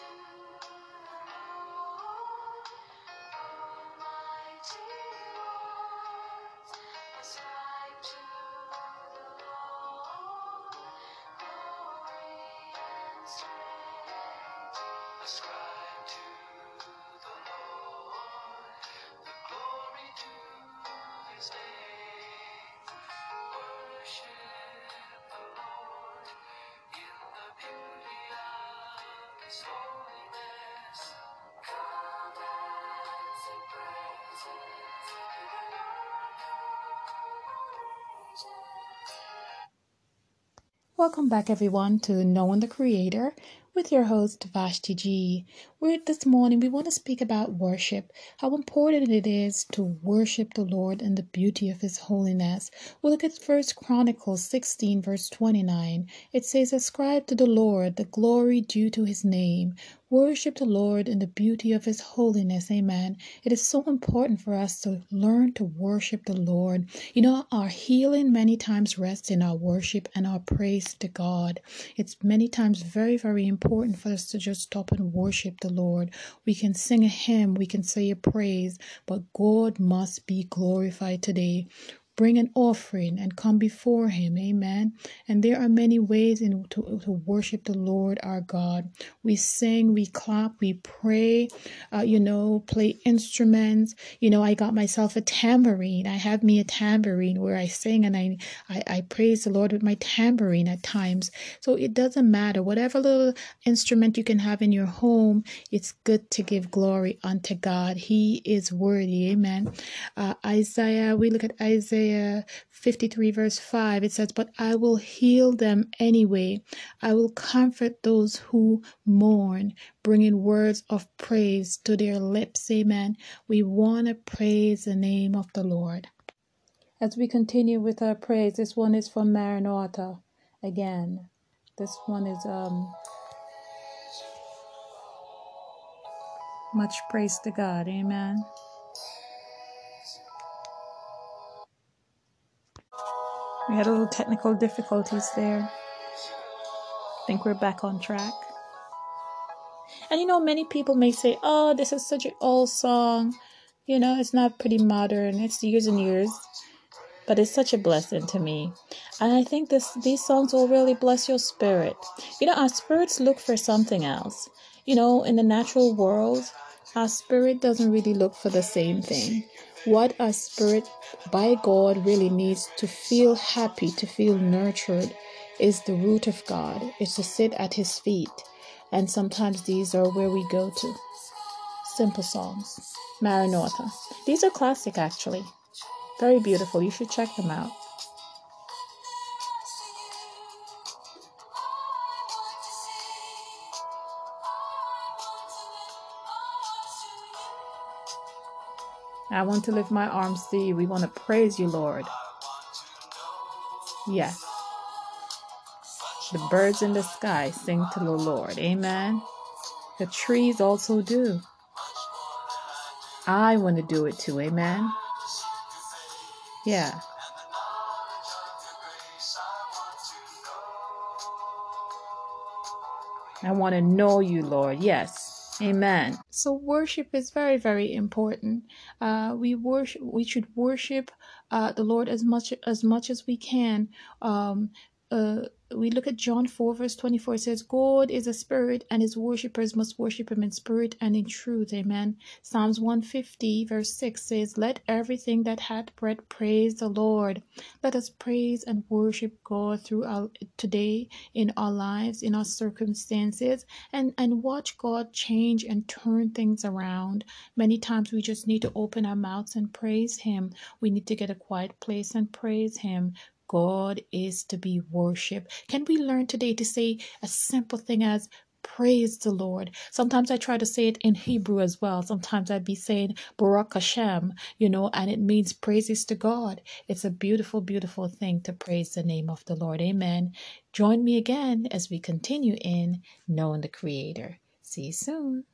lives. Welcome back, everyone, to Knowing the Creator with your host Vashti G. We're, this morning we want to speak about worship, how important it is to worship the Lord and the beauty of His holiness. We'll look at First Chronicles 16, verse 29. It says, Ascribe to the Lord the glory due to His name. Worship the Lord in the beauty of His holiness. Amen. It is so important for us to learn to worship the Lord. You know, our healing many times rests in our worship and our praise to God. It's many times very, very important for us to just stop and worship the Lord. We can sing a hymn, we can say a praise, but God must be glorified today bring an offering and come before him. Amen. And there are many ways in to, to worship the lord our god. We sing we clap we pray uh, you know play instruments. You know i got myself a tambourine. I have me a tambourine where i sing and I, I i praise the lord with my tambourine at times. So it doesn't matter. Whatever little instrument you can have in your home it's good to give glory unto god. He is worthy. Amen. Uh, isaiah we look at isaiah Isaiah 53, verse 5, it says, But I will heal them anyway. I will comfort those who mourn, bringing words of praise to their lips. Amen. We want to praise the name of the Lord. As we continue with our praise, this one is from Maranatha again. This one is um much praise to God. Amen. We had a little technical difficulties there. I think we're back on track. And you know, many people may say, oh, this is such an old song. You know, it's not pretty modern, it's years and years. But it's such a blessing to me. And I think this these songs will really bless your spirit. You know, our spirits look for something else. You know, in the natural world, our spirit doesn't really look for the same thing. What our spirit by God really needs to feel happy, to feel nurtured, is the root of God. It's to sit at His feet. And sometimes these are where we go to. Simple songs. Maranatha. These are classic actually. Very beautiful. You should check them out. I want to lift my arms to you. We want to praise you, Lord. Yes. The birds in the sky sing to the Lord. Amen. The trees also do. I want to do it too. Amen. Yeah. I want to know you, Lord. Yes. Amen. So worship is very, very important. Uh, we worship. We should worship uh, the Lord as much as much as we can. Um, uh, we look at John 4, verse 24. It says, God is a spirit, and his worshippers must worship him in spirit and in truth. Amen. Psalms 150, verse 6 says, Let everything that hath breath praise the Lord. Let us praise and worship God through our, today in our lives, in our circumstances, and, and watch God change and turn things around. Many times we just need to open our mouths and praise him. We need to get a quiet place and praise him. God is to be worshiped. Can we learn today to say a simple thing as praise the Lord. Sometimes I try to say it in Hebrew as well. Sometimes I'd be saying Baruch Hashem, you know, and it means praises to God. It's a beautiful, beautiful thing to praise the name of the Lord. Amen. Join me again as we continue in knowing the Creator. See you soon.